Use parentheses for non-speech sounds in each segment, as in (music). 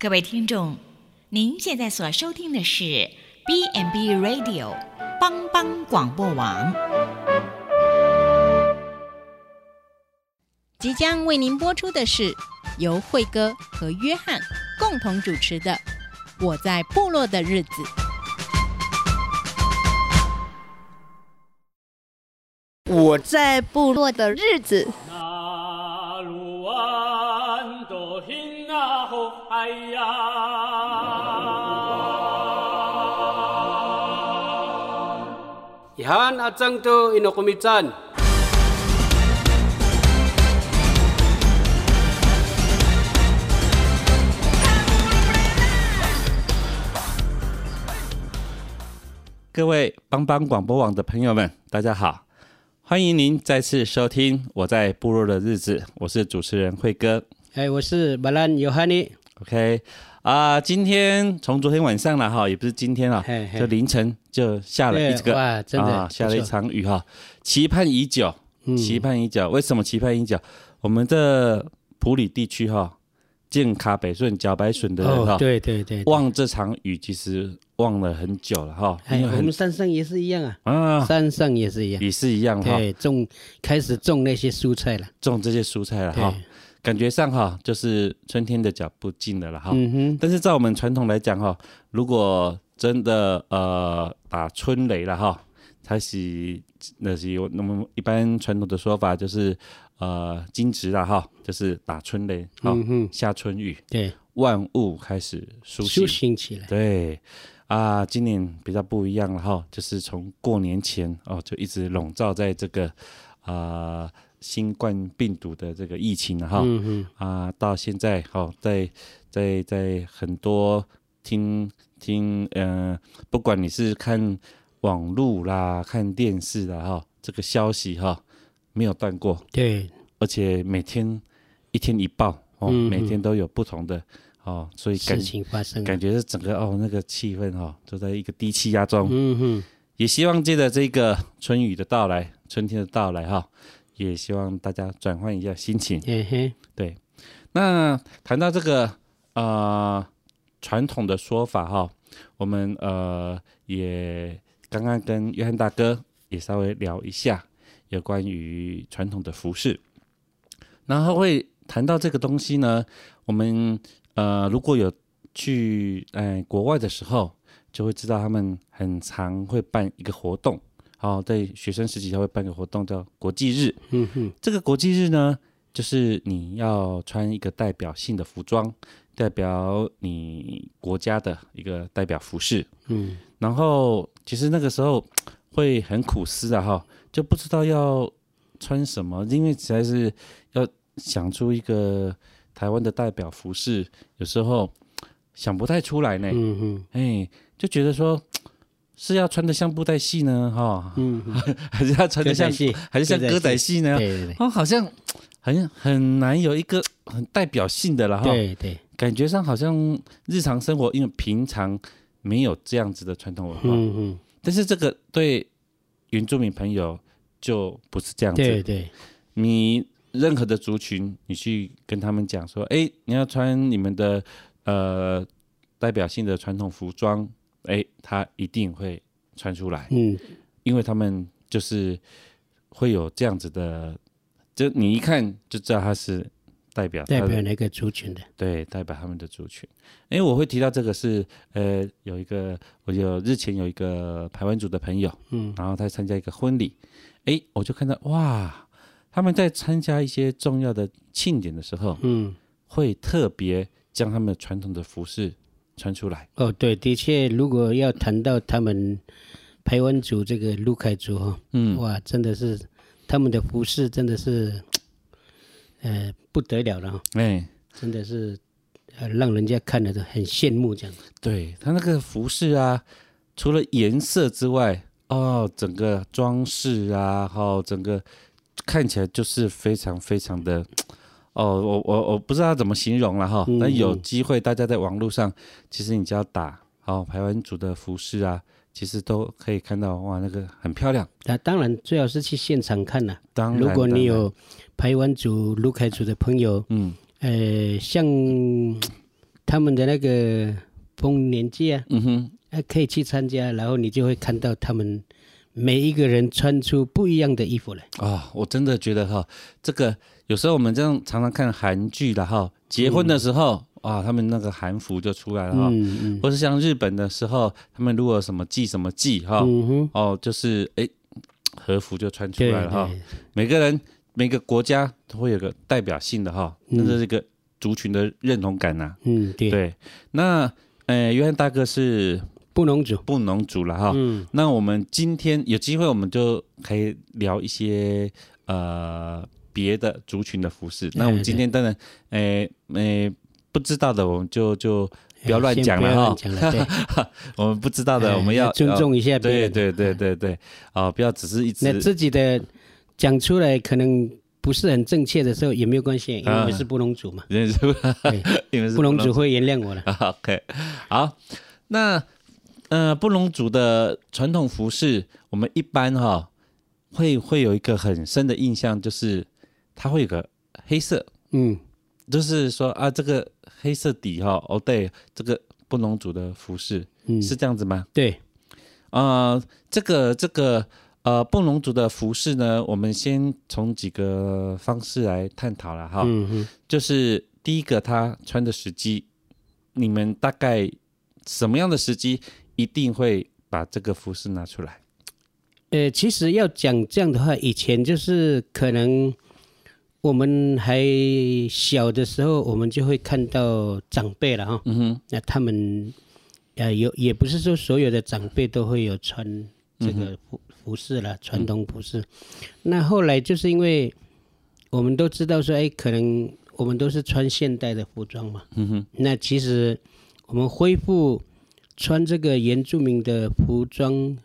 各位听众，您现在所收听的是 B&B Radio 帮帮广播网，即将为您播出的是由慧哥和约翰共同主持的《我在部落的日子》。我在部落的日子。各位帮帮广播网的朋友们，大家好，欢迎您再次收听《我在部落的日子》，我是主持人慧哥。哎，我是马兰尤哈尼。OK，啊、呃，今天从昨天晚上了哈，也不是今天了，嘿嘿就凌晨就下了一个哇，真的、啊、下了一场雨哈，期盼已久，期盼已久。为什么期盼已久？我们这普里地区哈，建卡北顺、茭白笋的人哈、哦，对对对，对，望这场雨其实望了很久了哈。哎，我们山上也是一样啊，啊，山上也是一样，也是一样哈。对，种开始种那些蔬菜了，种这些蔬菜了哈。感觉上哈，就是春天的脚步近了了哈。嗯哼。但是在我们传统来讲哈，如果真的呃打春雷了哈，它是那是有那么一般传统的说法就是呃惊蛰了哈，就是打春雷，嗯哼，下春雨，对，万物开始苏醒，苏醒起来。对啊，今年比较不一样了哈，就是从过年前哦就一直笼罩在这个啊。呃新冠病毒的这个疫情哈，嗯啊，到现在哈，在在在很多听听呃，不管你是看网络啦、看电视啦哈，这个消息哈没有断过，对，而且每天一天一报哦，每天都有不同的哦，所以感事情发生，感觉是整个哦那个气氛哈都在一个低气压中，嗯哼，也希望借着这个春雨的到来，春天的到来哈。也希望大家转换一下心情。嘿嘿，对。那谈到这个呃传统的说法哈，我们呃也刚刚跟约翰大哥也稍微聊一下有关于传统的服饰，然后会谈到这个东西呢，我们呃如果有去哎国外的时候，就会知道他们很常会办一个活动。好，在学生时期他会办个活动叫国际日。嗯哼，这个国际日呢，就是你要穿一个代表性的服装，代表你国家的一个代表服饰。嗯，然后其实那个时候会很苦思啊，哈，就不知道要穿什么，因为实在是要想出一个台湾的代表服饰，有时候想不太出来呢。嗯哼，哎，就觉得说。是要穿的像布袋戏呢，哈、哦，嗯，(laughs) 还是要穿的像，还是像歌仔戏呢？对对对，哦，好像很很难有一个很代表性的了哈。对对，感觉上好像日常生活，因为平常没有这样子的传统文化。嗯嗯。但是这个对原住民朋友就不是这样子。对对。你任何的族群，你去跟他们讲说，哎，你要穿你们的呃代表性的传统服装。哎，他一定会穿出来，嗯，因为他们就是会有这样子的，就你一看就知道他是代表代表哪个族群的，对，代表他们的族群。哎，我会提到这个是，呃，有一个我有日前有一个台湾族的朋友，嗯，然后他参加一个婚礼，哎，我就看到哇，他们在参加一些重要的庆典的时候，嗯，会特别将他们的传统的服饰。穿出来哦，对，的确，如果要谈到他们排湾族这个鲁凯族哈，嗯，哇，真的是他们的服饰真的是，(tsk) 呃，不得了了哈，哎，真的是，呃，让人家看了都很羡慕这样。对，他那个服饰啊，除了颜色之外，哦，整个装饰啊，好，整个看起来就是非常非常的。哦，我我我不知道怎么形容了哈，那、嗯、有机会大家在网络上，其实你只要打哦排湾族的服饰啊，其实都可以看到哇，那个很漂亮。那、啊、当然最好是去现场看呐、啊。当然，如果你有排湾族、卢凯族的朋友，嗯，呃，像他们的那个丰年祭啊，嗯哼，还可以去参加，然后你就会看到他们每一个人穿出不一样的衣服来。啊、哦，我真的觉得哈，这个有时候我们这样常常看韩剧的哈，结婚的时候。嗯啊，他们那个韩服就出来了哈，嗯嗯、或是像日本的时候，他们如果什么祭什么祭哈，嗯、哦，就是哎，和服就穿出来了哈。每个人每个国家都会有个代表性的哈，那是一个族群的认同感呐、啊。嗯，对。对那呃，约翰大哥是布农族，布农族了哈。嗯。那我们今天有机会，我们就可以聊一些呃别的族群的服饰。那我们今天当然，诶诶。不知道的我们就就不要乱讲了哈。(laughs) 我们不知道的我们要尊重一下。对对对对对，啊，不要只是一直那自己的讲出来可能不是很正确的时候也没有关系，因为是布隆族嘛。(laughs) 因为是 (laughs) 布隆族会原谅我的。OK，好，那呃布隆族的传统服饰，我们一般哈会会有一个很深的印象，就是它会有个黑色，嗯，就是说啊这个。黑色底哈哦，对，这个布农族的服饰，嗯，是这样子吗？对，啊、呃，这个这个呃布农族的服饰呢，我们先从几个方式来探讨了哈。嗯哼，就是第一个，他穿的时机，你们大概什么样的时机一定会把这个服饰拿出来？呃，其实要讲这样的话，以前就是可能。我们还小的时候，我们就会看到长辈了哈。嗯哼。那他们，呃，有也不是说所有的长辈都会有穿这个服服饰了，传统服饰。那后来就是因为我们都知道说，哎，可能我们都是穿现代的服装嘛。嗯哼。那其实我们恢复穿这个原住民的服装，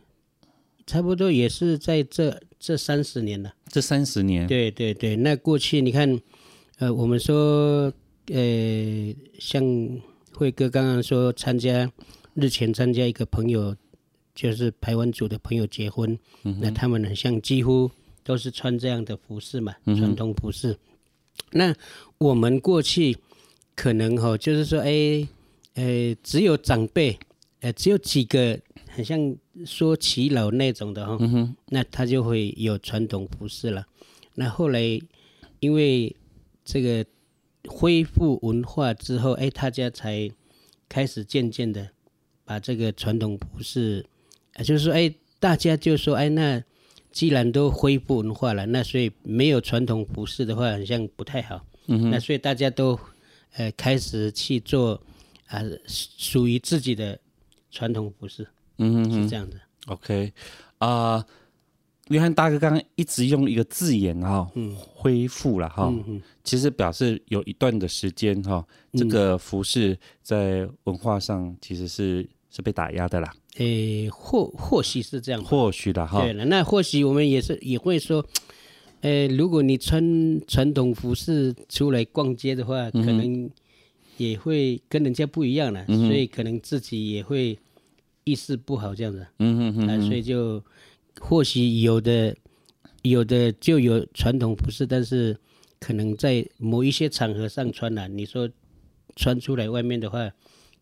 差不多也是在这。这三十年了，这三十年，对对对。那过去你看，呃，我们说，呃，像慧哥刚刚说参加日前参加一个朋友，就是排湾族的朋友结婚，嗯、那他们很像几乎都是穿这样的服饰嘛，传统服饰。那我们过去可能哈，就是说，哎，呃，只有长辈，呃，只有几个。很像说耆老那种的哈，嗯、那他就会有传统服饰了。那后来因为这个恢复文化之后，哎，大家才开始渐渐的把这个传统服饰，就是说，哎，大家就说，哎，那既然都恢复文化了，那所以没有传统服饰的话，好像不太好。嗯，那所以大家都呃开始去做啊、呃，属于自己的传统服饰。嗯哼，哼，是这样的。OK，啊、呃，约翰大哥刚刚一直用一个字眼哈，嗯，恢复了哈，嗯、哼其实表示有一段的时间哈，这个服饰在文化上其实是是被打压的啦。诶、欸，或或许是这样，或许的哈。对了，那或许我们也是也会说，呃、欸，如果你穿传统服饰出来逛街的话，可能也会跟人家不一样了，嗯、所以可能自己也会。意识不好这样子，嗯哼哼，哼、啊，所以就或许有的有的就有传统服饰，但是可能在某一些场合上穿了，你说穿出来外面的话，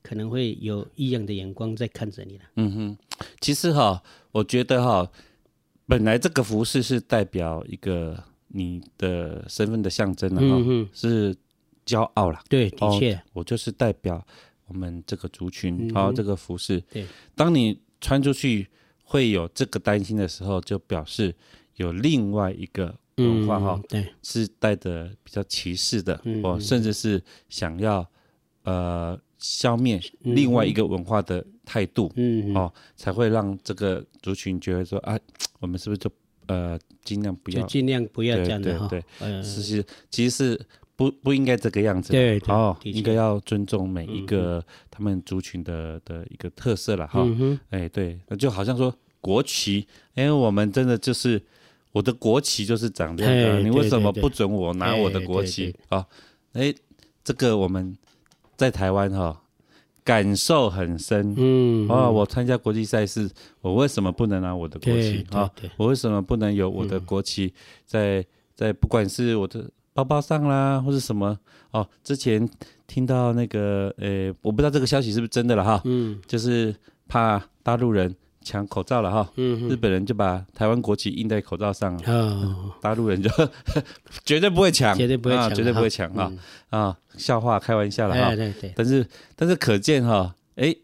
可能会有异样的眼光在看着你了。嗯哼，其实哈，我觉得哈，本来这个服饰是代表一个你的身份的象征了哈，嗯、是骄傲了。对，的确、哦，我就是代表。我们这个族群，好，这个服饰，对，当你穿出去会有这个担心的时候，就表示有另外一个文化哈，对，是带着比较歧视的，哦，甚至是想要呃消灭另外一个文化的态度，嗯，哦，才会让这个族群觉得说啊，我们是不是就呃尽量不要，就尽量不要这样的哈，对，其实其实是。不不应该这个样子，对，哦，应该要尊重每一个他们族群的的一个特色了哈。哎，对，那就好像说国旗，因为我们真的就是我的国旗就是长这样的，你为什么不准我拿我的国旗啊？哎，这个我们在台湾哈感受很深，嗯，哦，我参加国际赛事，我为什么不能拿我的国旗啊？我为什么不能有我的国旗在在不管是我的。报包包上啦，或者什么哦。之前听到那个，呃，我不知道这个消息是不是真的了哈。嗯，就是怕大陆人抢口罩了哈。嗯，日本人就把台湾国旗印在口罩上。哦，大陆人就绝对不会抢，绝对不会抢，绝对不会抢啊啊！笑话，开玩笑了哈。对对。但是但是可见哈，哎。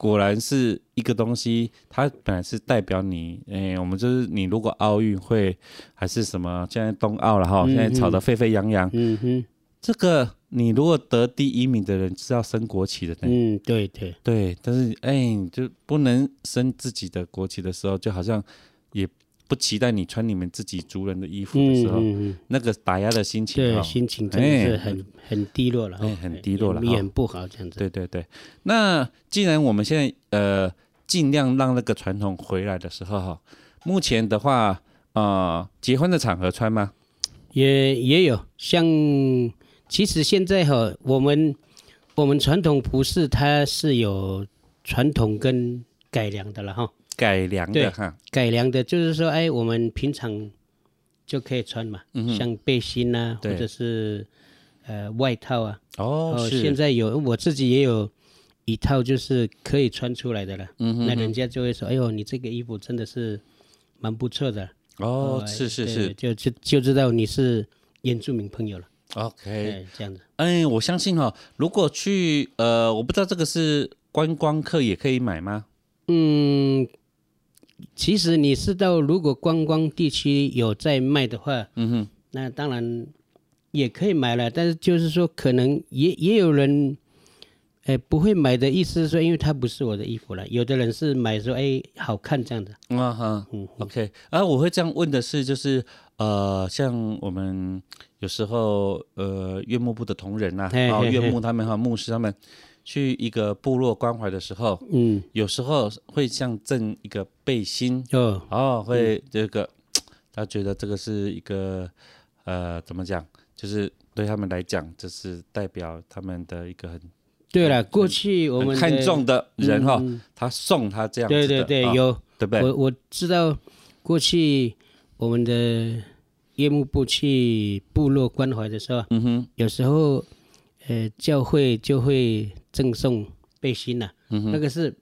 果然是一个东西，它本来是代表你，哎、欸，我们就是你如果奥运会还是什么，现在冬奥了哈，现在吵得沸沸扬扬，嗯。哼，这个你如果得第一名的人是要升国旗的，嗯，对对。对，但是哎、就不能升自己的国旗的时候，就好像也。不期待你穿你们自己族人的衣服的时候，嗯嗯、那个打压的心情，对，心情真的是很、欸、很低落了，哎、欸，很低落了，脸不好这样子。对对对，那既然我们现在呃尽量让那个传统回来的时候哈，目前的话啊、呃，结婚的场合穿吗？也也有，像其实现在哈，我们我们传统服饰它是有传统跟改良的了哈。改良的哈，改良的，就是说，哎，我们平常就可以穿嘛，嗯、像背心啊，或者是呃外套啊。哦，哦现在有我自己也有一套，就是可以穿出来的了。嗯哼哼，那人家就会说，哎呦，你这个衣服真的是蛮不错的。哦，哦是是是，就就就知道你是原住民朋友了。OK，这样子。哎，我相信哦，如果去呃，我不知道这个是观光客也可以买吗？嗯。其实你是到如果观光地区有在卖的话，嗯哼，那当然也可以买了。但是就是说，可能也也有人，哎，不会买的意思是说，因为它不是我的衣服了。有的人是买说，哎，好看这样的。啊哈，嗯，OK。啊，我会这样问的是，就是呃，像我们有时候呃，月牧部的同仁呐、啊，然后月牧他们哈，牧师他们。去一个部落关怀的时候，嗯，有时候会像赠一个背心，哦，哦，会这个，嗯、他觉得这个是一个，呃，怎么讲，就是对他们来讲，这是代表他们的一个很，对了，过去我们看中的人哈，嗯、他送他这样子的，对对对，哦、有，对不对？我我知道过去我们的夜幕部去部落关怀的时候，嗯哼，有时候。呃，教会就会赠送背心呐、啊，嗯、那个是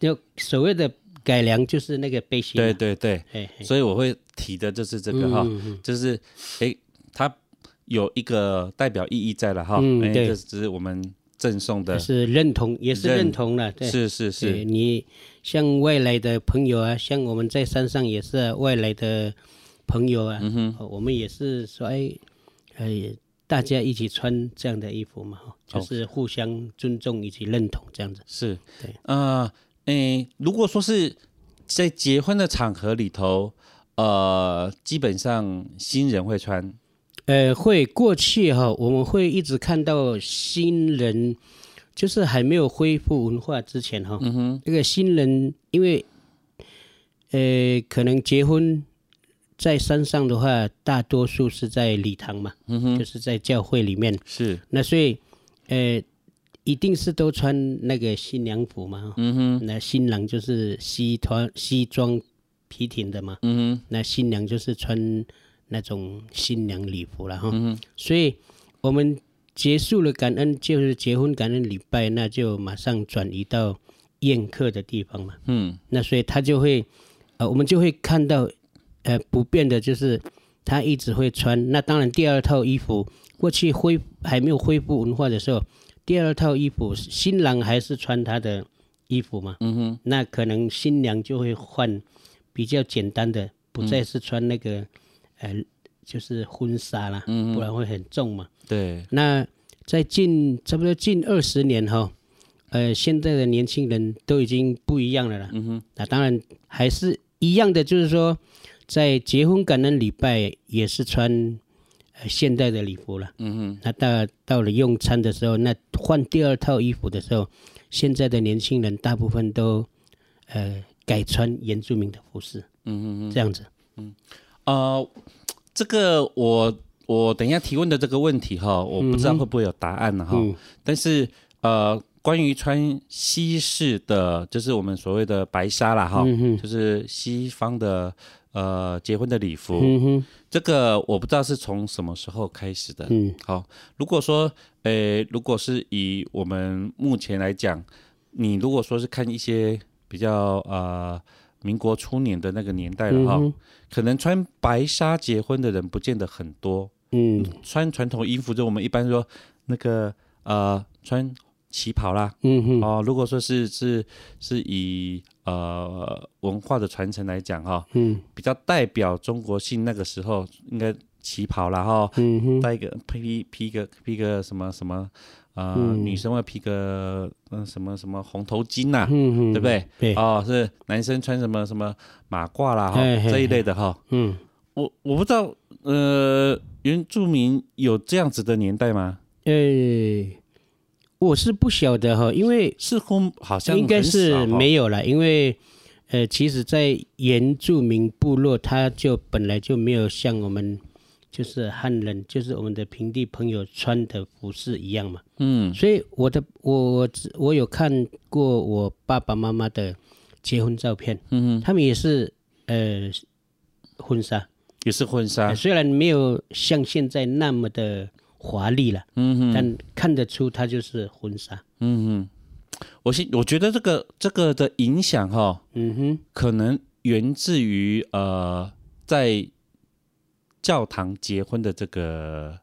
就所谓的改良，就是那个背心、啊。对对对，嘿嘿所以我会提的就是这个哈，嗯、就是哎，它有一个代表意义在了哈，嗯，对，这只是我们赠送的，是认同，也是认同了，对是是是。你像外来的朋友啊，像我们在山上也是外来的朋友啊，嗯哼，我们也是说哎，哎。大家一起穿这样的衣服嘛，就是互相尊重以及认同这样子。是，对，呃，诶，如果说是在结婚的场合里头，呃，基本上新人会穿，呃，会过去哈，我们会一直看到新人，就是还没有恢复文化之前哈，嗯哼，这个新人因为，呃，可能结婚。在山上的话，大多数是在礼堂嘛，嗯哼，就是在教会里面。是，那所以，呃，一定是都穿那个新娘服嘛，嗯哼，那新郎就是西装西装皮挺的嘛，嗯哼，那新娘就是穿那种新娘礼服了哈，嗯哼，所以我们结束了感恩，就是结婚感恩礼拜，那就马上转移到宴客的地方嘛，嗯，那所以他就会，呃，我们就会看到。呃，不变的就是他一直会穿。那当然，第二套衣服过去恢还没有恢复文化的时候，第二套衣服新郎还是穿他的衣服嘛。嗯哼。那可能新娘就会换比较简单的，不再是穿那个、嗯、呃，就是婚纱啦，嗯哼，不然会很重嘛。对。那在近差不多近二十年哈，呃，现在的年轻人都已经不一样了啦。嗯哼。那当然还是一样的，就是说。在结婚感恩礼拜也是穿呃现代的礼服了，嗯哼。那到到了用餐的时候，那换第二套衣服的时候，现在的年轻人大部分都呃改穿原住民的服饰，嗯哼哼，这样子，嗯，呃，这个我我等一下提问的这个问题哈，我不知道会不会有答案呢哈，嗯、但是呃，关于穿西式的，就是我们所谓的白纱啦哈，嗯、就是西方的。呃结婚的礼服。这个我不知道是从什么时候开始的。嗯，好，如果说，诶，如果是以我们目前来讲，你如果说是看一些比较呃民国初年的那个年代的话，嗯、可能穿白纱结婚的人不见得很多。嗯，穿传统衣服就我们一般说那个呃穿。旗袍啦，嗯哼，哦，如果说是是是以呃文化的传承来讲哈，嗯，比较代表中国性那个时候应该旗袍啦哈，嗯哼，带一个披披个披个什么什么，呃，嗯、女生会披个嗯什么什么红头巾呐、啊，嗯哼，对不对？对，哦，是男生穿什么什么马褂啦哈这一类的哈，嗯，我我不知道呃原住民有这样子的年代吗？诶、欸。我是不晓得哈，因为似乎好像应该是没有了，因为呃，其实，在原住民部落，他就本来就没有像我们就是汉人，就是我们的平地朋友穿的服饰一样嘛。嗯，所以我的我我我有看过我爸爸妈妈的结婚照片，嗯哼，他们也是呃婚纱，也是婚纱，虽然没有像现在那么的。华丽了，嗯哼，但看得出它就是婚纱，嗯哼，我信，我觉得这个这个的影响哈，嗯哼，可能源自于呃，在教堂结婚的这个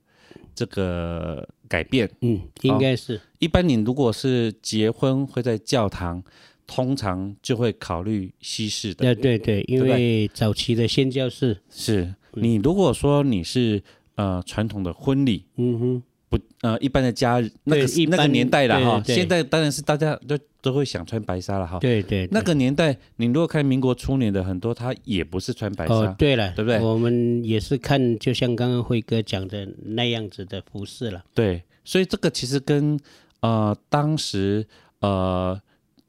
这个改变，嗯，应该是。一般你如果是结婚会在教堂，通常就会考虑西式的，对对对，因为早期的宣教士。是。你如果说你是。呃，传统的婚礼，嗯哼，不，呃，一般的家那个那个年代了哈，现在当然是大家都都会想穿白纱了哈，对，对对，那个年代，你如果看民国初年的很多，他也不是穿白纱，哦，对了，对不对？我们也是看，就像刚刚辉哥讲的那样子的服饰了，对，所以这个其实跟呃当时呃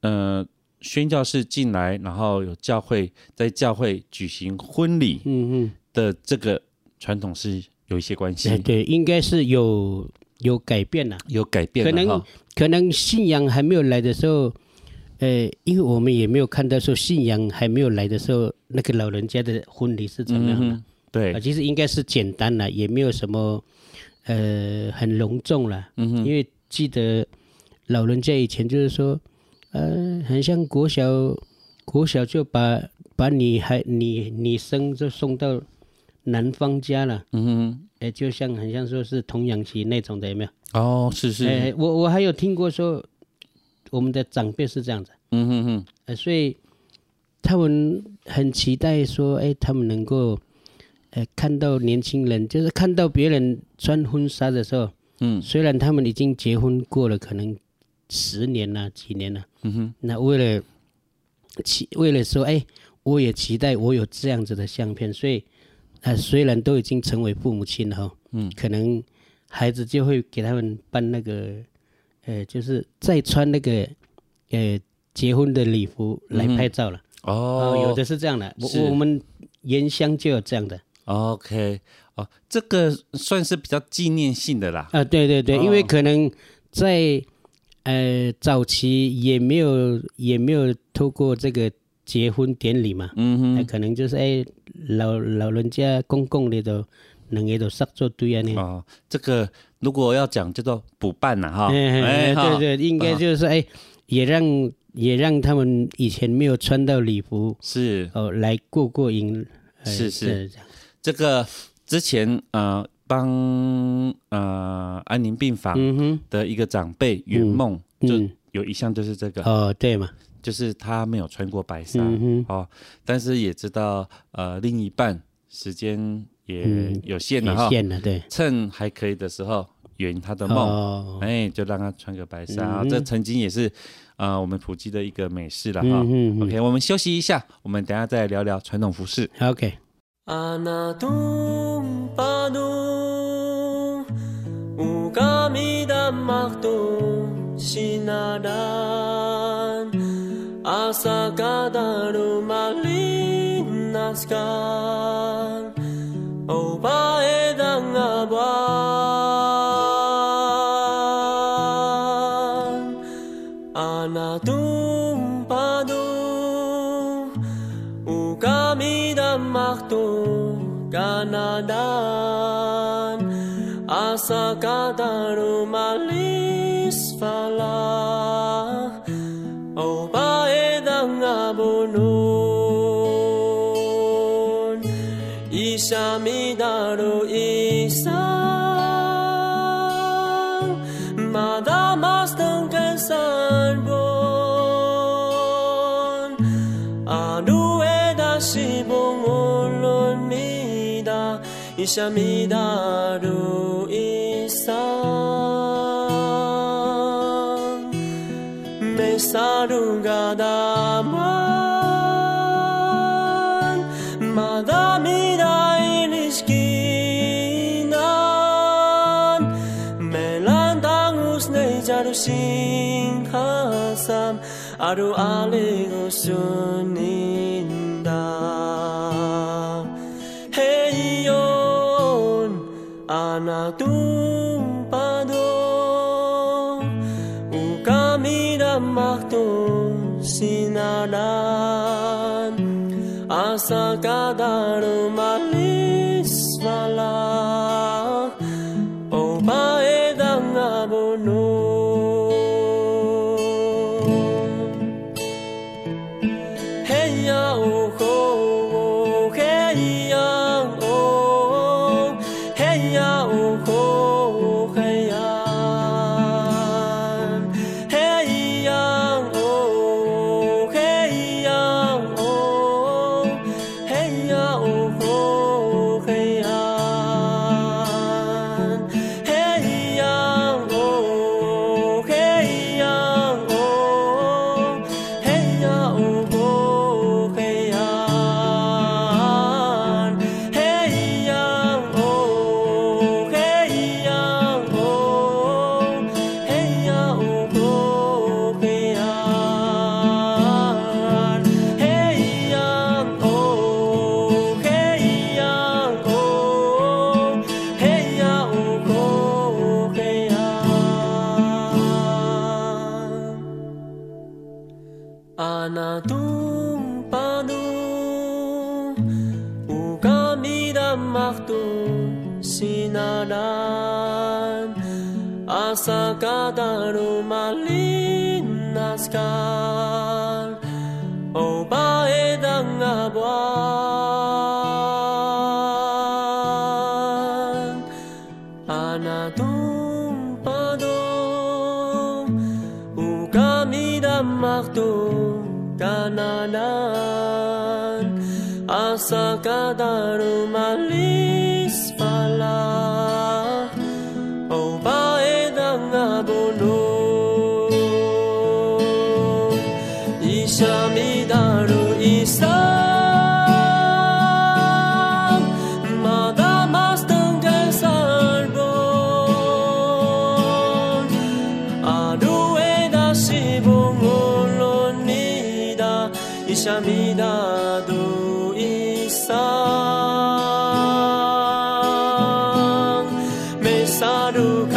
呃宣教士进来，然后有教会在教会举行婚礼，嗯哼。的这个传统是。有一些关系，对，应该是有有改变了，有改变，可能可能信仰还没有来的时候，呃，因为我们也没有看到说信仰还没有来的时候，那个老人家的婚礼是怎么样的，嗯、对，啊，其实应该是简单了，也没有什么呃很隆重了，嗯哼，因为记得老人家以前就是说，呃，很像国小国小就把把你还你你生就送到。男方家了，嗯哼，哎，就像很像说是童养媳那种的，有没有？哦，是是，哎，我我还有听过说，我们的长辈是这样子，嗯哼哼，呃，所以他们很期待说，哎，他们能够，呃，看到年轻人，就是看到别人穿婚纱的时候，嗯，虽然他们已经结婚过了，可能十年了、几年了，嗯哼，那为了期，为了说，哎，我也期待我有这样子的相片，所以。呃，虽然都已经成为父母亲了哈，嗯，可能孩子就会给他们办那个，呃，就是再穿那个，呃，结婚的礼服来拍照了。嗯、哦，哦，有的是这样的，我我们原乡就有这样的。OK，哦，这个算是比较纪念性的啦。啊、呃，对对对，哦、因为可能在呃早期也没有也没有透过这个。结婚典礼嘛，嗯哼，那可能就是哎，老老人家公公的都两个都杀做对啊呢。哦，这个如果要讲叫做补办呐哈，哎，对对，应该就是哎，也让也让他们以前没有穿到礼服是。哦来过过瘾，是是。这个之前呃帮呃安宁病房的一个长辈圆梦就有一项就是这个。哦对嘛。就是他没有穿过白纱，嗯、哦，但是也知道，呃，另一半时间也有限了哈，限了，对，趁还可以的时候圆他的梦，哦、哎，就让他穿个白纱，嗯、这曾经也是，呃，我们普及的一个美事了哈。嗯、OK，我们休息一下，我们等下再聊聊传统服饰。OK。Asakadaru malinaskan Opae dangabang Anatum kami Ukami damaktu kanadan Asakadaru malis falan mida isa midaru isang mesarungadaman madami dahil iskinan melantang usnay jarusing hasam aru aling usuninda jalan kadar malam you.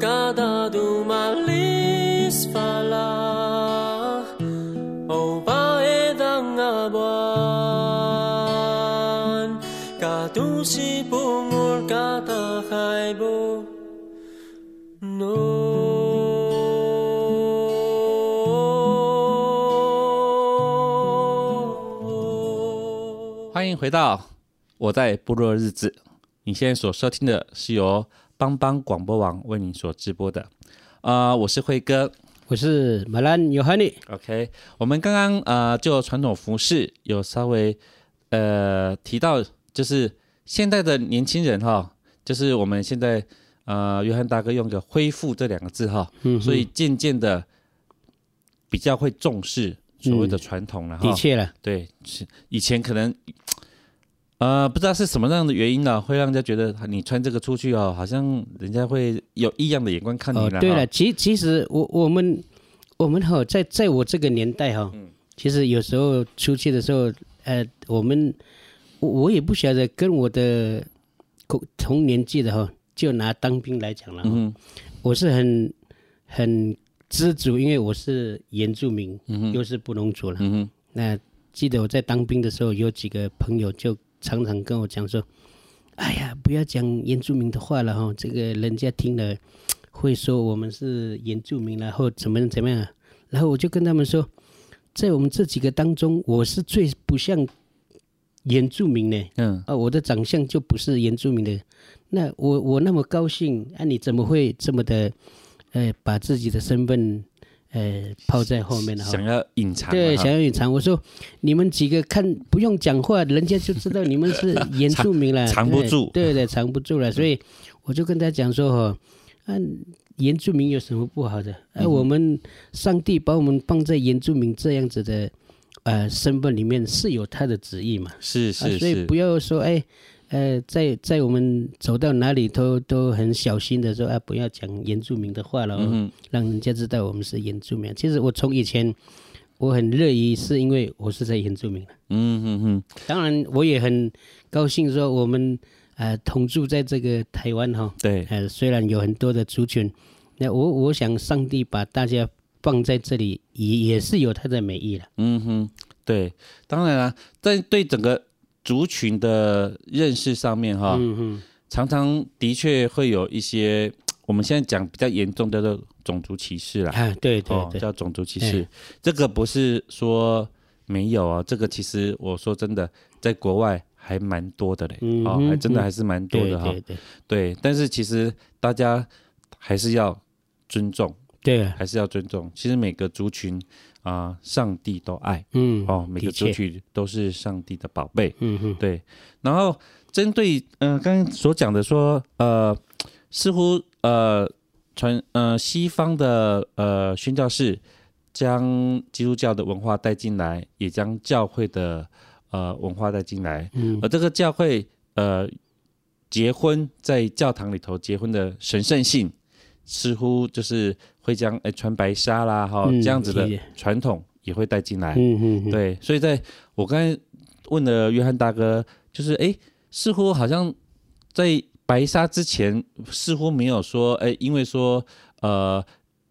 Asa kadadu malis pala O paedang abuan Katusi pungul kata kaibo No 欢迎回到我在部落的日子。你现在所收听的是由帮帮广播网为您所直播的。啊、呃，我是辉哥，我是马兰尤哈尼。OK，我们刚刚呃就传统服饰有稍微呃提到，就是现在的年轻人哈，就是我们现在呃约翰大哥用个恢复这两个字哈，嗯、所以渐渐的比较会重视所谓的传统了哈。的确了，对，是以前可能。呃，不知道是什么样的原因呢，会让人家觉得你穿这个出去哦，好像人家会有异样的眼光看你了。哦，对了，其其实我我们我们哈，在在我这个年代哈，其实有时候出去的时候，呃，我们我我也不晓得跟我的同年纪的哈，就拿当兵来讲了，嗯，我是很很知足，因为我是原住民，嗯，又是布农族了，嗯，那记得我在当兵的时候，有几个朋友就。常常跟我讲说：“哎呀，不要讲原住民的话了哈，这个人家听了会说我们是原住民，然后怎么怎么样。”然后我就跟他们说，在我们这几个当中，我是最不像原住民的。嗯，啊，我的长相就不是原住民的。那我我那么高兴，啊，你怎么会这么的，呃，把自己的身份？呃，抛在后面的，想要隐藏，对，想要隐藏。我说，你们几个看不用讲话，人家就知道你们是原住民了，藏不住，对对，藏不住了。所以我就跟他讲说，哈，啊，原住民有什么不好的？哎，我们上帝把我们放在原住民这样子的呃身份里面，是有他的旨意嘛？是是是，所以不要说哎。呃，在在我们走到哪里都都很小心的说啊，不要讲原住民的话了，嗯，让人家知道我们是原住民。其实我从以前我很乐意，是因为我是在原住民。嗯嗯嗯。当然，我也很高兴说我们呃同住在这个台湾哈。对。呃，虽然有很多的族群，那我我想上帝把大家放在这里也也是有他的美意了。嗯哼，对，当然了，在对整个。族群的认识上面，哈，常常的确会有一些，(tsk) 我们现在讲比较严重的种族歧视啦。啊，对对对，叫种族歧视。这个不是说没有啊，这个其实我说真的，在国外还蛮多的嘞，哦，还真的还是蛮多的哈。对对对，但是其实大家还是要尊重，对，还是要尊重。其实每个族群。啊、呃，上帝都爱，嗯，哦，每个族群都是上帝的宝贝，嗯嗯，对。然后针对嗯、呃、刚刚所讲的说，呃，似乎呃传呃西方的呃宣教士将基督教的文化带进来，也将教会的呃文化带进来，嗯，而这个教会呃结婚在教堂里头结婚的神圣性，似乎就是。会将诶穿白纱啦，哈，这样子的传统也会带进来。嗯嗯，对，所以在我刚才问了约翰大哥，就是诶，似乎好像在白纱之前，似乎没有说诶，因为说呃。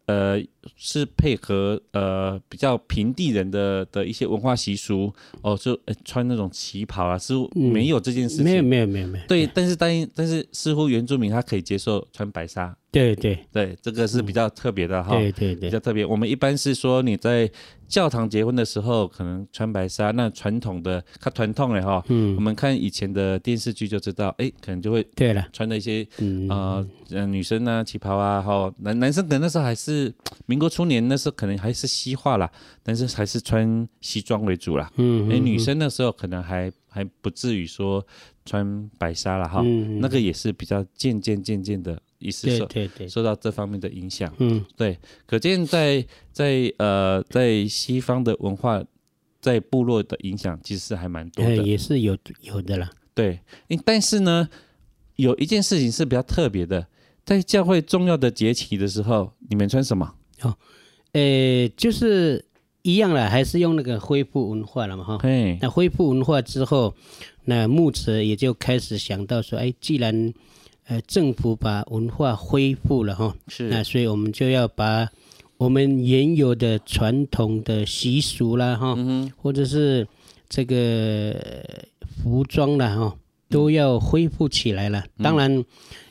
呃，是配合呃比较平地人的的一些文化习俗哦，就、呃、穿那种旗袍啊，似乎没有这件事情。没有没有没有没有。对，但是但但是似乎原住民他可以接受穿白纱。对对对，这个是比较特别的哈。对对对，比较特别。我们一般是说你在教堂结婚的时候可能穿白纱，那传统的看传统的哈，嗯，我们看以前的电视剧就知道，哎，可能就会对了，穿的一些啊，嗯，女生啊旗袍啊，哈，男男生可能那时候还是民国初年，那时候可能还是西化啦，但是还是穿西装为主啦，嗯，哎，女生那时候可能还还不至于说穿白纱了哈，那个也是比较渐渐渐渐的。意思受对对对受到这方面的影响，嗯，对，可见在在呃在西方的文化在部落的影响其实是还蛮多的，也是有有的啦。对，但是呢，有一件事情是比较特别的，在教会重要的节期的时候，你们穿什么？哦，呃，就是一样了，还是用那个恢复文化了嘛，哈。哎，那恢复文化之后，那牧者也就开始想到说，哎，既然呃，政府把文化恢复了哈，是那所以我们就要把我们原有的传统的习俗啦哈，嗯、或者是这个服装啦哈，都要恢复起来了。嗯、当然，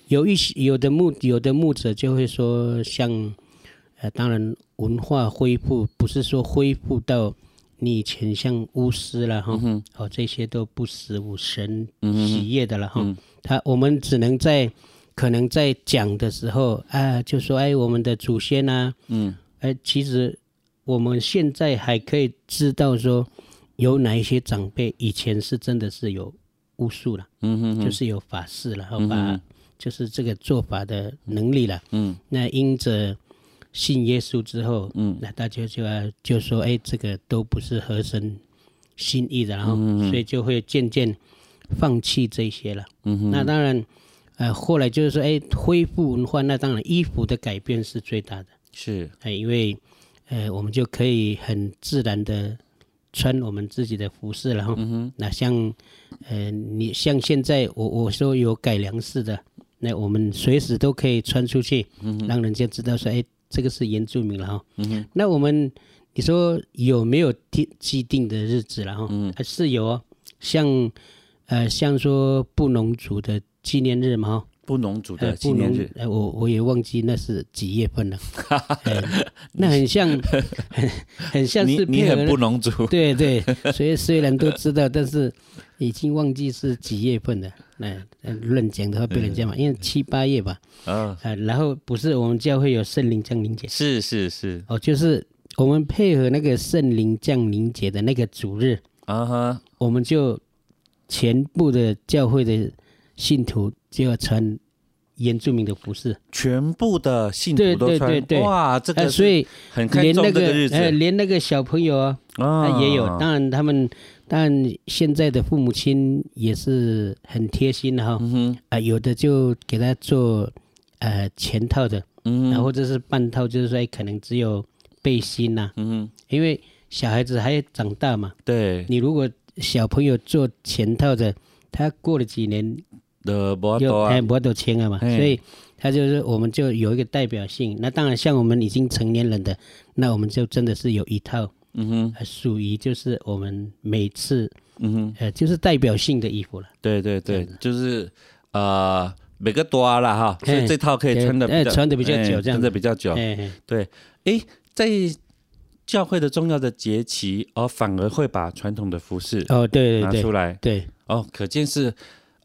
有一些有的牧有的牧者就会说，像呃，当然文化恢复不是说恢复到你以前像巫师了哈，嗯、哦这些都不死无神喜业的了哈。嗯他我们只能在可能在讲的时候啊，就说哎，我们的祖先呐、啊，嗯，哎，其实我们现在还可以知道说，有哪一些长辈以前是真的是有巫术了，嗯哼，哼，就是有法事了，好吧，嗯、就是这个做法的能力了，嗯，那因着信耶稣之后，嗯，那大家就要就说，哎，这个都不是合神心意的，然后所以就会渐渐放弃这些了。那当然，呃，后来就是说，哎，恢复文化，那当然衣服的改变是最大的。是，哎，因为，呃，我们就可以很自然的穿我们自己的服饰，然后，嗯哼，那像，呃，你像现在我我说有改良式的。那我们随时都可以穿出去，嗯、让人家知道说，哎，这个是原住民了哈。嗯、那我们你说有没有定既定的日子了哈？嗯，还是有哦，像呃，像说布农族的纪念日嘛哈。布农族的纪念日，哎、呃，我我也忘记那是几月份了。呃、(laughs) 那很像，很很像是你，你很布农族。对对，所以虽然都知道，但是已经忘记是几月份了。那乱讲的话被人家嘛，因为七八月吧。啊、呃，然后不是我们教会有圣灵降临节。是是是。哦，就是我们配合那个圣灵降临节的那个主日。啊哈。我们就全部的教会的信徒就要穿原住民的服饰。全部的信徒都穿。对对对对。哇，这个所以很看重这个日子。呃，连那个小朋友啊，啊也有。当然他们。但现在的父母亲也是很贴心的哈，啊、嗯哼呃，有的就给他做呃全套的，嗯，然后这是半套，就是说可能只有背心呐、啊，嗯，因为小孩子还长大嘛，对，你如果小朋友做全套的，他过了几年的又哎博多签了嘛，所以他就是我们就有一个代表性。那当然像我们已经成年人的，那我们就真的是有一套。嗯哼，属于就是我们每次，嗯哼，呃，就是代表性的衣服了。对对对，就是呃，每个多啦哈，所以这套可以穿的，哎，穿的比较久，这样穿的比较久。对，哎，在教会的重要的节期，而，反而会把传统的服饰哦，对对。拿出来，对，哦，可见是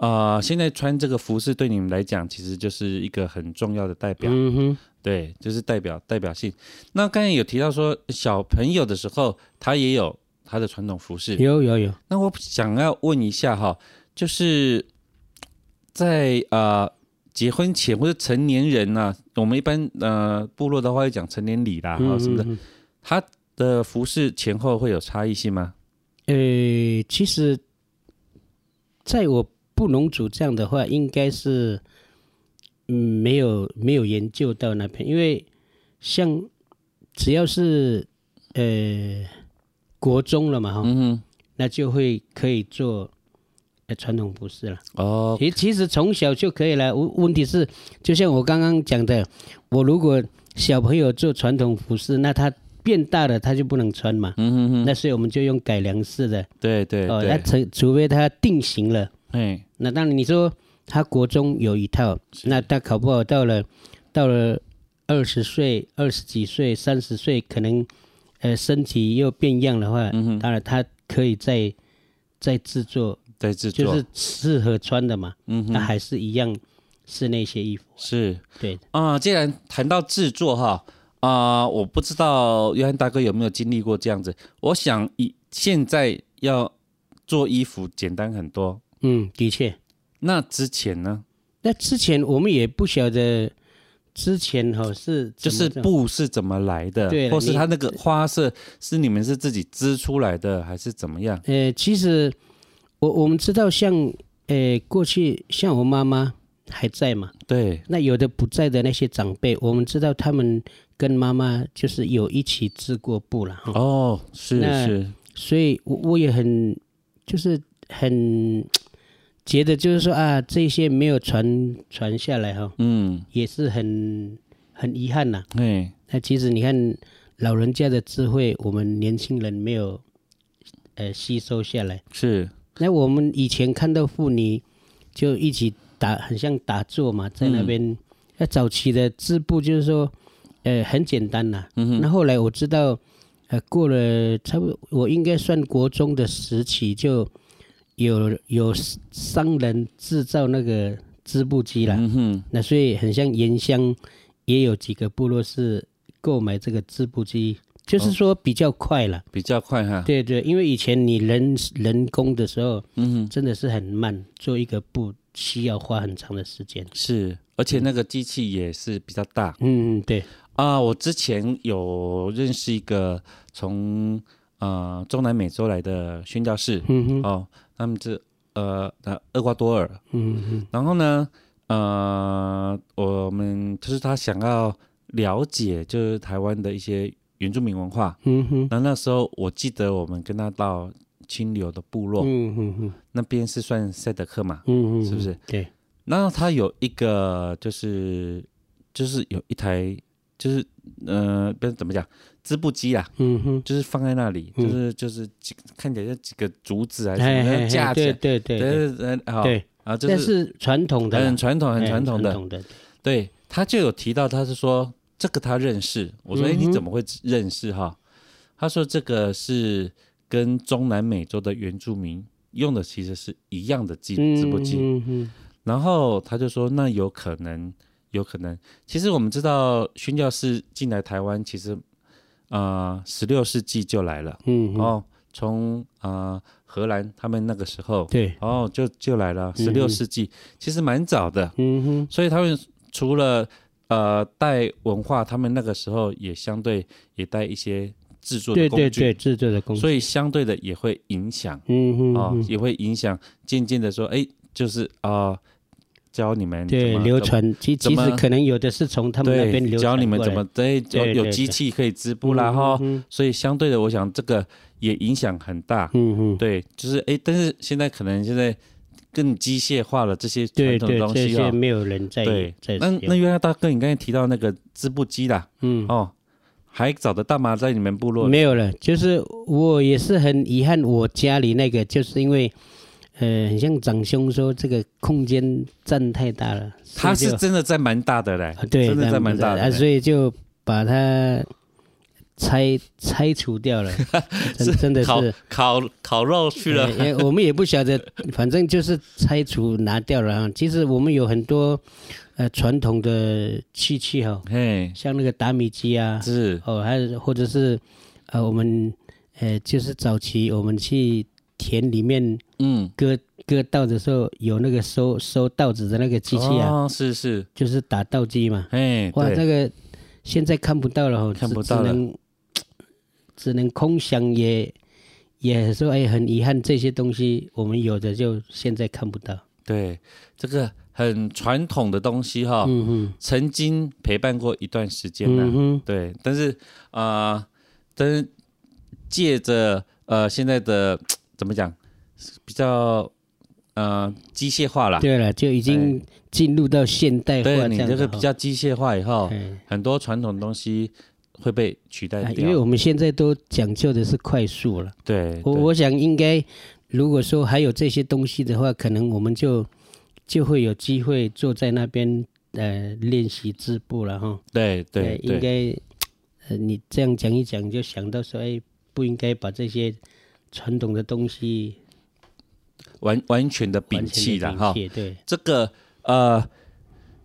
啊，现在穿这个服饰对你们来讲，其实就是一个很重要的代表。嗯哼。对，就是代表代表性。那刚才有提到说小朋友的时候，他也有他的传统服饰。有有有。那我想要问一下哈，就是在呃结婚前或者成年人呢、啊，我们一般呃部落的话会讲成年礼啦，哈、嗯，是不是？他的服饰前后会有差异性吗？呃，其实在我布农族这样的话，应该是。嗯，没有没有研究到那边，因为像只要是呃国中了嘛哈，嗯，那就会可以做呃传统服饰了。哦，其其实从小就可以了。问问题是，就像我刚刚讲的，我如果小朋友做传统服饰，那他变大了他就不能穿嘛。嗯哼哼，那所以我们就用改良式的。对对，对。哦，那除除非他定型了。哎，那当然你说。他国中有一套，那他考不好到了，到了二十岁、二十几岁、三十岁，可能呃身体又变样的话，当然他可以再再制作，再制作，就是适合穿的嘛，嗯哼，那还是一样是那些衣服，是。对。啊。既然谈到制作哈啊，我不知道约翰大哥有没有经历过这样子。我想以现在要做衣服简单很多，嗯，的确。那之前呢？那之前我们也不晓得，之前哈是就是布是怎么来的，对，或是它那个花色是你们是自己织出来的，还是怎么样？呃，其实我我们知道像，像呃过去像我妈妈还在嘛，对，那有的不在的那些长辈，我们知道他们跟妈妈就是有一起织过布了。哦，是是，所以我我也很就是很。觉得就是说啊，这些没有传传下来哈，嗯，也是很很遗憾呐。哎，那其实你看老人家的智慧，我们年轻人没有呃吸收下来。是。那我们以前看到妇女就一起打，很像打坐嘛，在那边。那、嗯、早期的织布就是说，呃，很简单呐。那后来我知道，呃，过了差不多，我应该算国中的时期就。有有商人制造那个织布机了，嗯哼，那所以很像原乡也有几个部落是购买这个织布机，就是说比较快了，比较快哈。对对，因为以前你人人工的时候，嗯哼，真的是很慢，做一个布需要花很长的时间。是，而且那个机器也是比较大。嗯嗯，对。啊、呃，我之前有认识一个从呃中南美洲来的宣教士，嗯哼，哦，他们是呃厄瓜多尔，嗯哼，然后呢，呃，我们就是他想要了解就是台湾的一些原住民文化，嗯哼，那那时候我记得我们跟他到清流的部落，嗯哼哼，那边是算赛德克嘛，嗯嗯，是不是？对，然后他有一个就是就是有一台。就是呃，不是怎么讲，织布机啊，嗯哼，就是放在那里，嗯、就是就是几看起来像几个竹子还是什么架子，对对对对对，好，对啊，这是传统的，很传统很传统的，对，他就有提到，他是说这个他认识，我说哎、嗯、你怎么会认识哈？他说这个是跟中南美洲的原住民用的其实是一样的机织布机，然后他就说那有可能。有可能，其实我们知道宣教士进来台湾，其实，呃，十六世纪就来了，嗯，哦，从呃荷兰他们那个时候，对，哦，就就来了，十六世纪，嗯、其实蛮早的，嗯哼，所以他们除了呃带文化，他们那个时候也相对也带一些制作的工具，对对对，制作的工具，所以相对的也会影响，嗯哼，哦，也会影响，渐渐的说，哎，就是啊。呃教你们对流传，其其实可能有的是从他们那边教你们怎么对有有机器可以织布啦哈，所以相对的，我想这个也影响很大。嗯嗯，对，就是哎，但是现在可能现在更机械化了这些传统东西啊，没有人在对。那那原来大哥，你刚才提到那个织布机啦，嗯哦，还找得到吗？在你们部落没有了，就是我也是很遗憾，我家里那个就是因为。呃，很像长兄说，这个空间占太大了。他是真的占蛮大的嘞，对，真的占蛮大的，啊所以就把它拆拆除掉了。(laughs) 真真的是烤烤烤肉去了。我们也不晓得，反正就是拆除拿掉了啊。其实我们有很多呃传统的器器哈，嘿，像那个打米机啊，是哦，还有或者是呃我们呃就是早期我们去。田里面，嗯，割割稻的时候有那个收收稻子的那个机器啊，哦，是是，就是打稻机嘛，哎，哇，这个现在看不到了哦，看不到了，只能 (tsk) 只能空想也也说哎，很遗憾这些东西我们有的就现在看不到。对，这个很传统的东西哈，嗯哼，曾经陪伴过一段时间呢，嗯哼，对，但是啊，呃，但是借着呃现在的。怎么讲？比较呃机械化了。对了，就已经进入到现代化。对，你这个比较机械化以后，很多传统东西会被取代掉。因为我们现在都讲究的是快速了。对，我我想应该，如果说还有这些东西的话，可能我们就就会有机会坐在那边呃练习织布了哈。对对，应该呃你这样讲一讲，就想到说，哎，不应该把这些。传统的东西完完全的摒弃了哈，对。这个呃，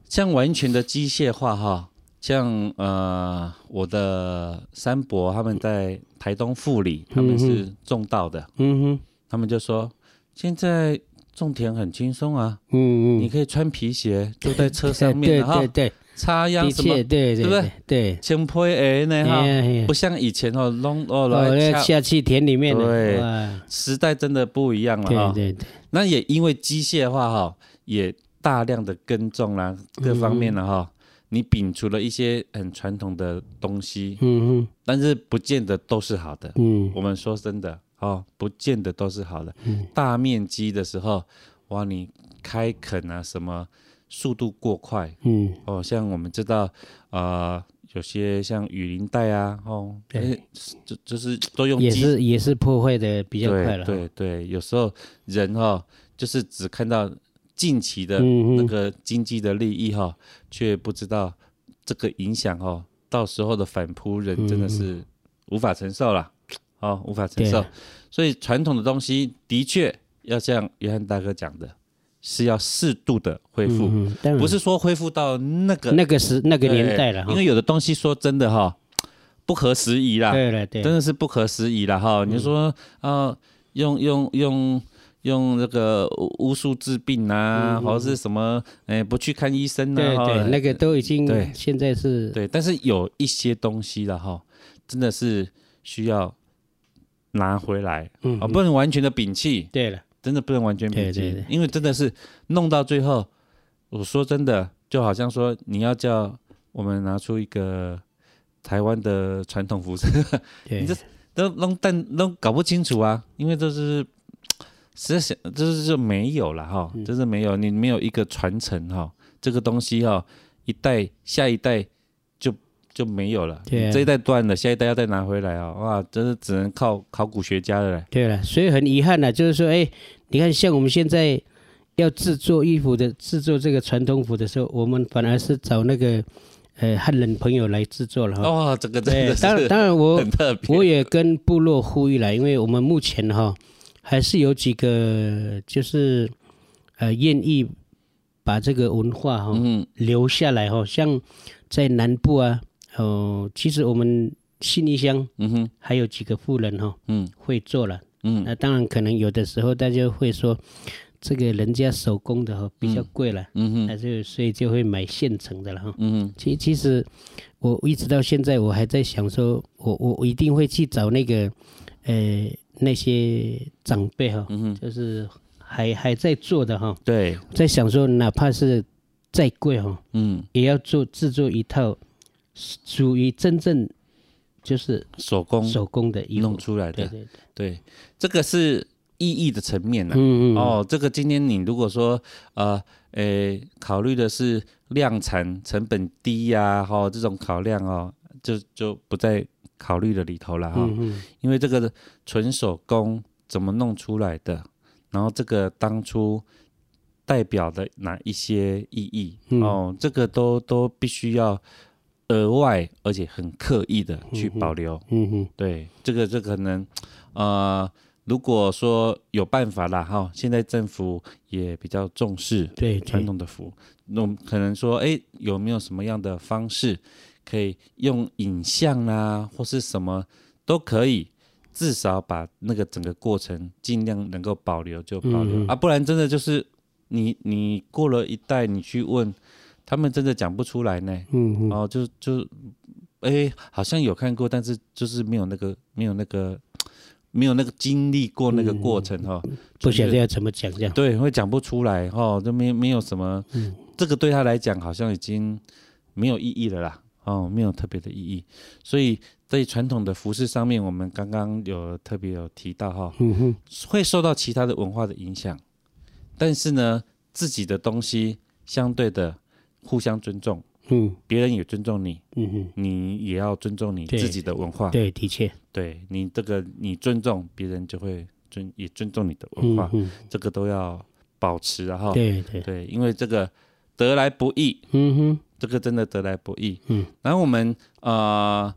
像完全的机械化哈，像呃我的三伯他们在台东富里，他们是种稻的，嗯哼，他们就说现在种田很轻松啊，嗯嗯，你可以穿皮鞋坐在车上面哈，对对。插秧什么？对对对，对不对？对，轻配诶呢哈，不像以前哦，弄哦来下去田里面。对，时代真的不一样了哈。对对对。那也因为机械化哈，也大量的耕种啦，各方面了哈。你摒除了一些很传统的东西，嗯嗯，但是不见得都是好的。嗯，我们说真的哦，不见得都是好的。嗯，大面积的时候，哇，你开垦啊什么？速度过快，嗯，哦，像我们知道，呃，有些像雨林带啊，哦，对，就就是都用也是也是破坏的比较快了，对对对，有时候人哦，就是只看到近期的那个经济的利益哈、哦，却、嗯、不知道这个影响哦，到时候的反扑人真的是无法承受了，嗯、哦，无法承受，所以传统的东西的确要像约翰大哥讲的。是要适度的恢复，嗯、不是说恢复到那个那个时那个年代了。因为有的东西说真的哈，不合时宜啦。对了，对，真的是不合时宜了哈。嗯、你说啊、呃，用用用用那个巫术治病啊，嗯、或者是什么哎不去看医生啊，对对，那个都已经对，现在是对，但是有一些东西了哈，真的是需要拿回来，嗯，不能完全的摒弃。对了，真的不能完全摒弃，对对对，因为真的是弄到最后，我说真的，就好像说你要叫我们拿出一个台湾的传统服饰，(laughs) 你这都弄但弄搞不清楚啊，因为这是。(tsk) 实在想就是就没有了哈，真是没有你没有一个传承哈，这个东西哈，一代下一代就就没有了，对啊，这一代断了，下一代要再拿回来啊，哇，真是只能靠考古学家了。对了，所以很遗憾的，就是说，哎，你看像我们现在要制作衣服的，制作这个传统服的时候，我们反而是找那个呃汉人朋友来制作了哈。哦，这个真的是，当然当然我我也跟部落呼吁了，因为我们目前哈。还是有几个，就是呃，愿意把这个文化哈、哦、留下来哈、哦，像在南部啊，哦，其实我们信义乡，嗯哼，还有几个富人哈、哦，嗯，会做了，嗯，那当然可能有的时候大家会说，这个人家手工的哈比较贵了，嗯哼，那就所以就会买现成的了哈，嗯哼，其其实我一直到现在我还在想说，我我我一定会去找那个，呃。那些长辈哈，嗯就是还还在做的哈，对，在想说，哪怕是再贵哈，嗯，也要做制作一套属于真正就是手工手工的衣服。弄出来的，对对对，对，这个是意义的层面呢。嗯嗯，哦，这个今天你如果说呃，诶，考虑的是量产成本低呀，哈，这种考量哦，就就不在。考虑的里头了哈，嗯嗯，因为这个纯手工怎么弄出来的，然后这个当初代表的哪一些意义、嗯、哦，这个都都必须要额外而且很刻意的去保留。嗯嗯，嗯，对，这个这可能呃，如果说有办法啦哈，现在政府也比较重视对传统的服，那可能说哎，有没有什么样的方式？可以用影像啊，或是什么都可以，至少把那个整个过程尽量能够保留就保留、嗯、啊，不然真的就是你你过了一代，你去问他们，真的讲不出来呢。嗯，哦，就就哎、欸，好像有看过，但是就是没有那个没有那个没有那个经历过那个过程哈、嗯，不晓得要怎么讲这样。对，会讲不出来哈，就没没有什么、嗯，这个对他来讲好像已经没有意义了啦。哦，没有特别的意义，所以在传统的服饰上面，我们刚刚有特别有提到哈，会受到其他的文化的影响，但是呢，自己的东西相对的互相尊重，嗯，别人也尊重你，嗯哼，你也要尊重你自己的文化，对，的确，对你这个你尊重别人就会尊也尊重你的文化，这个都要保持哈，对对。对，因为这个得来不易，嗯哼。这个真的得来不易，嗯，然后我们呃，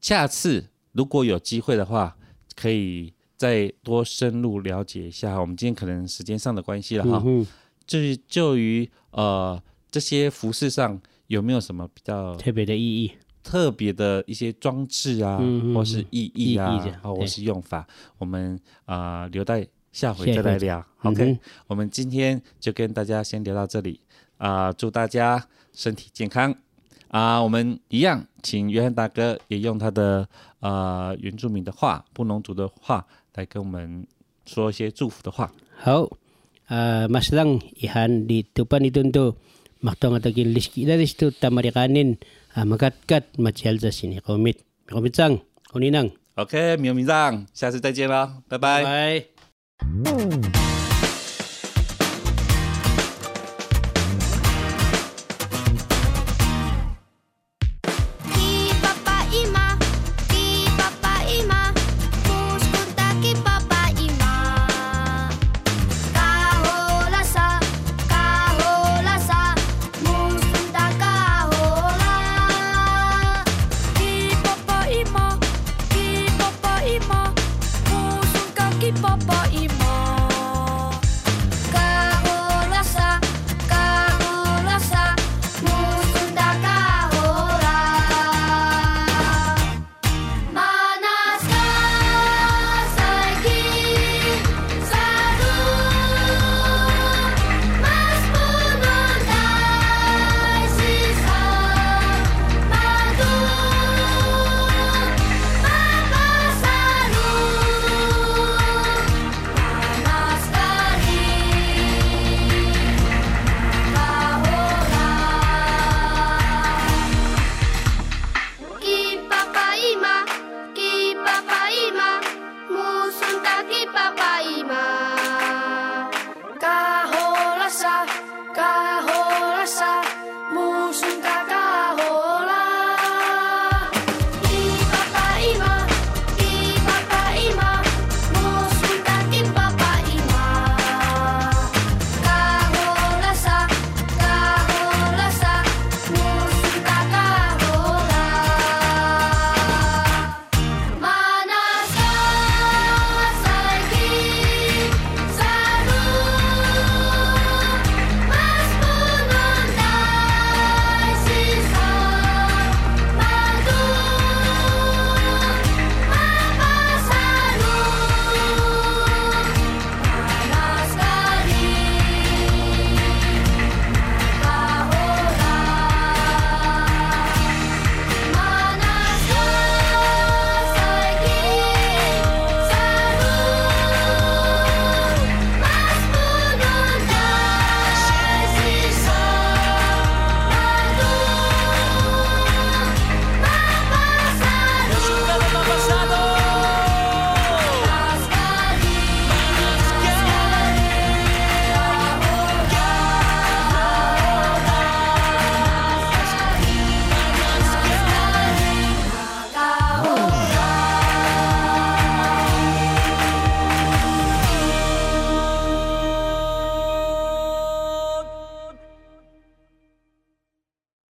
下次如果有机会的话，可以再多深入了解一下。我们今天可能时间上的关系了哈，嗯，就是就于呃这些服饰上有没有什么比较特别的意义、特别的一些装置啊，嗯、或是意义啊，义或是用法，我们啊、呃、留待下回再来聊。OK，、嗯、我们今天就跟大家先聊到这里啊、呃，祝大家。身体健康啊！我们一样，请约翰大哥也用他的呃原住民的话、布农族的话来跟我们说一些祝福的话。好，呃，马斯朗伊罕里图巴尼顿多马东阿德金里斯基拉里斯图塔马里卡宁啊马卡卡马吉尔扎西尼奥米奥米藏奥尼囊。OK，米奥米藏，下次再见啦，拜拜。拜拜。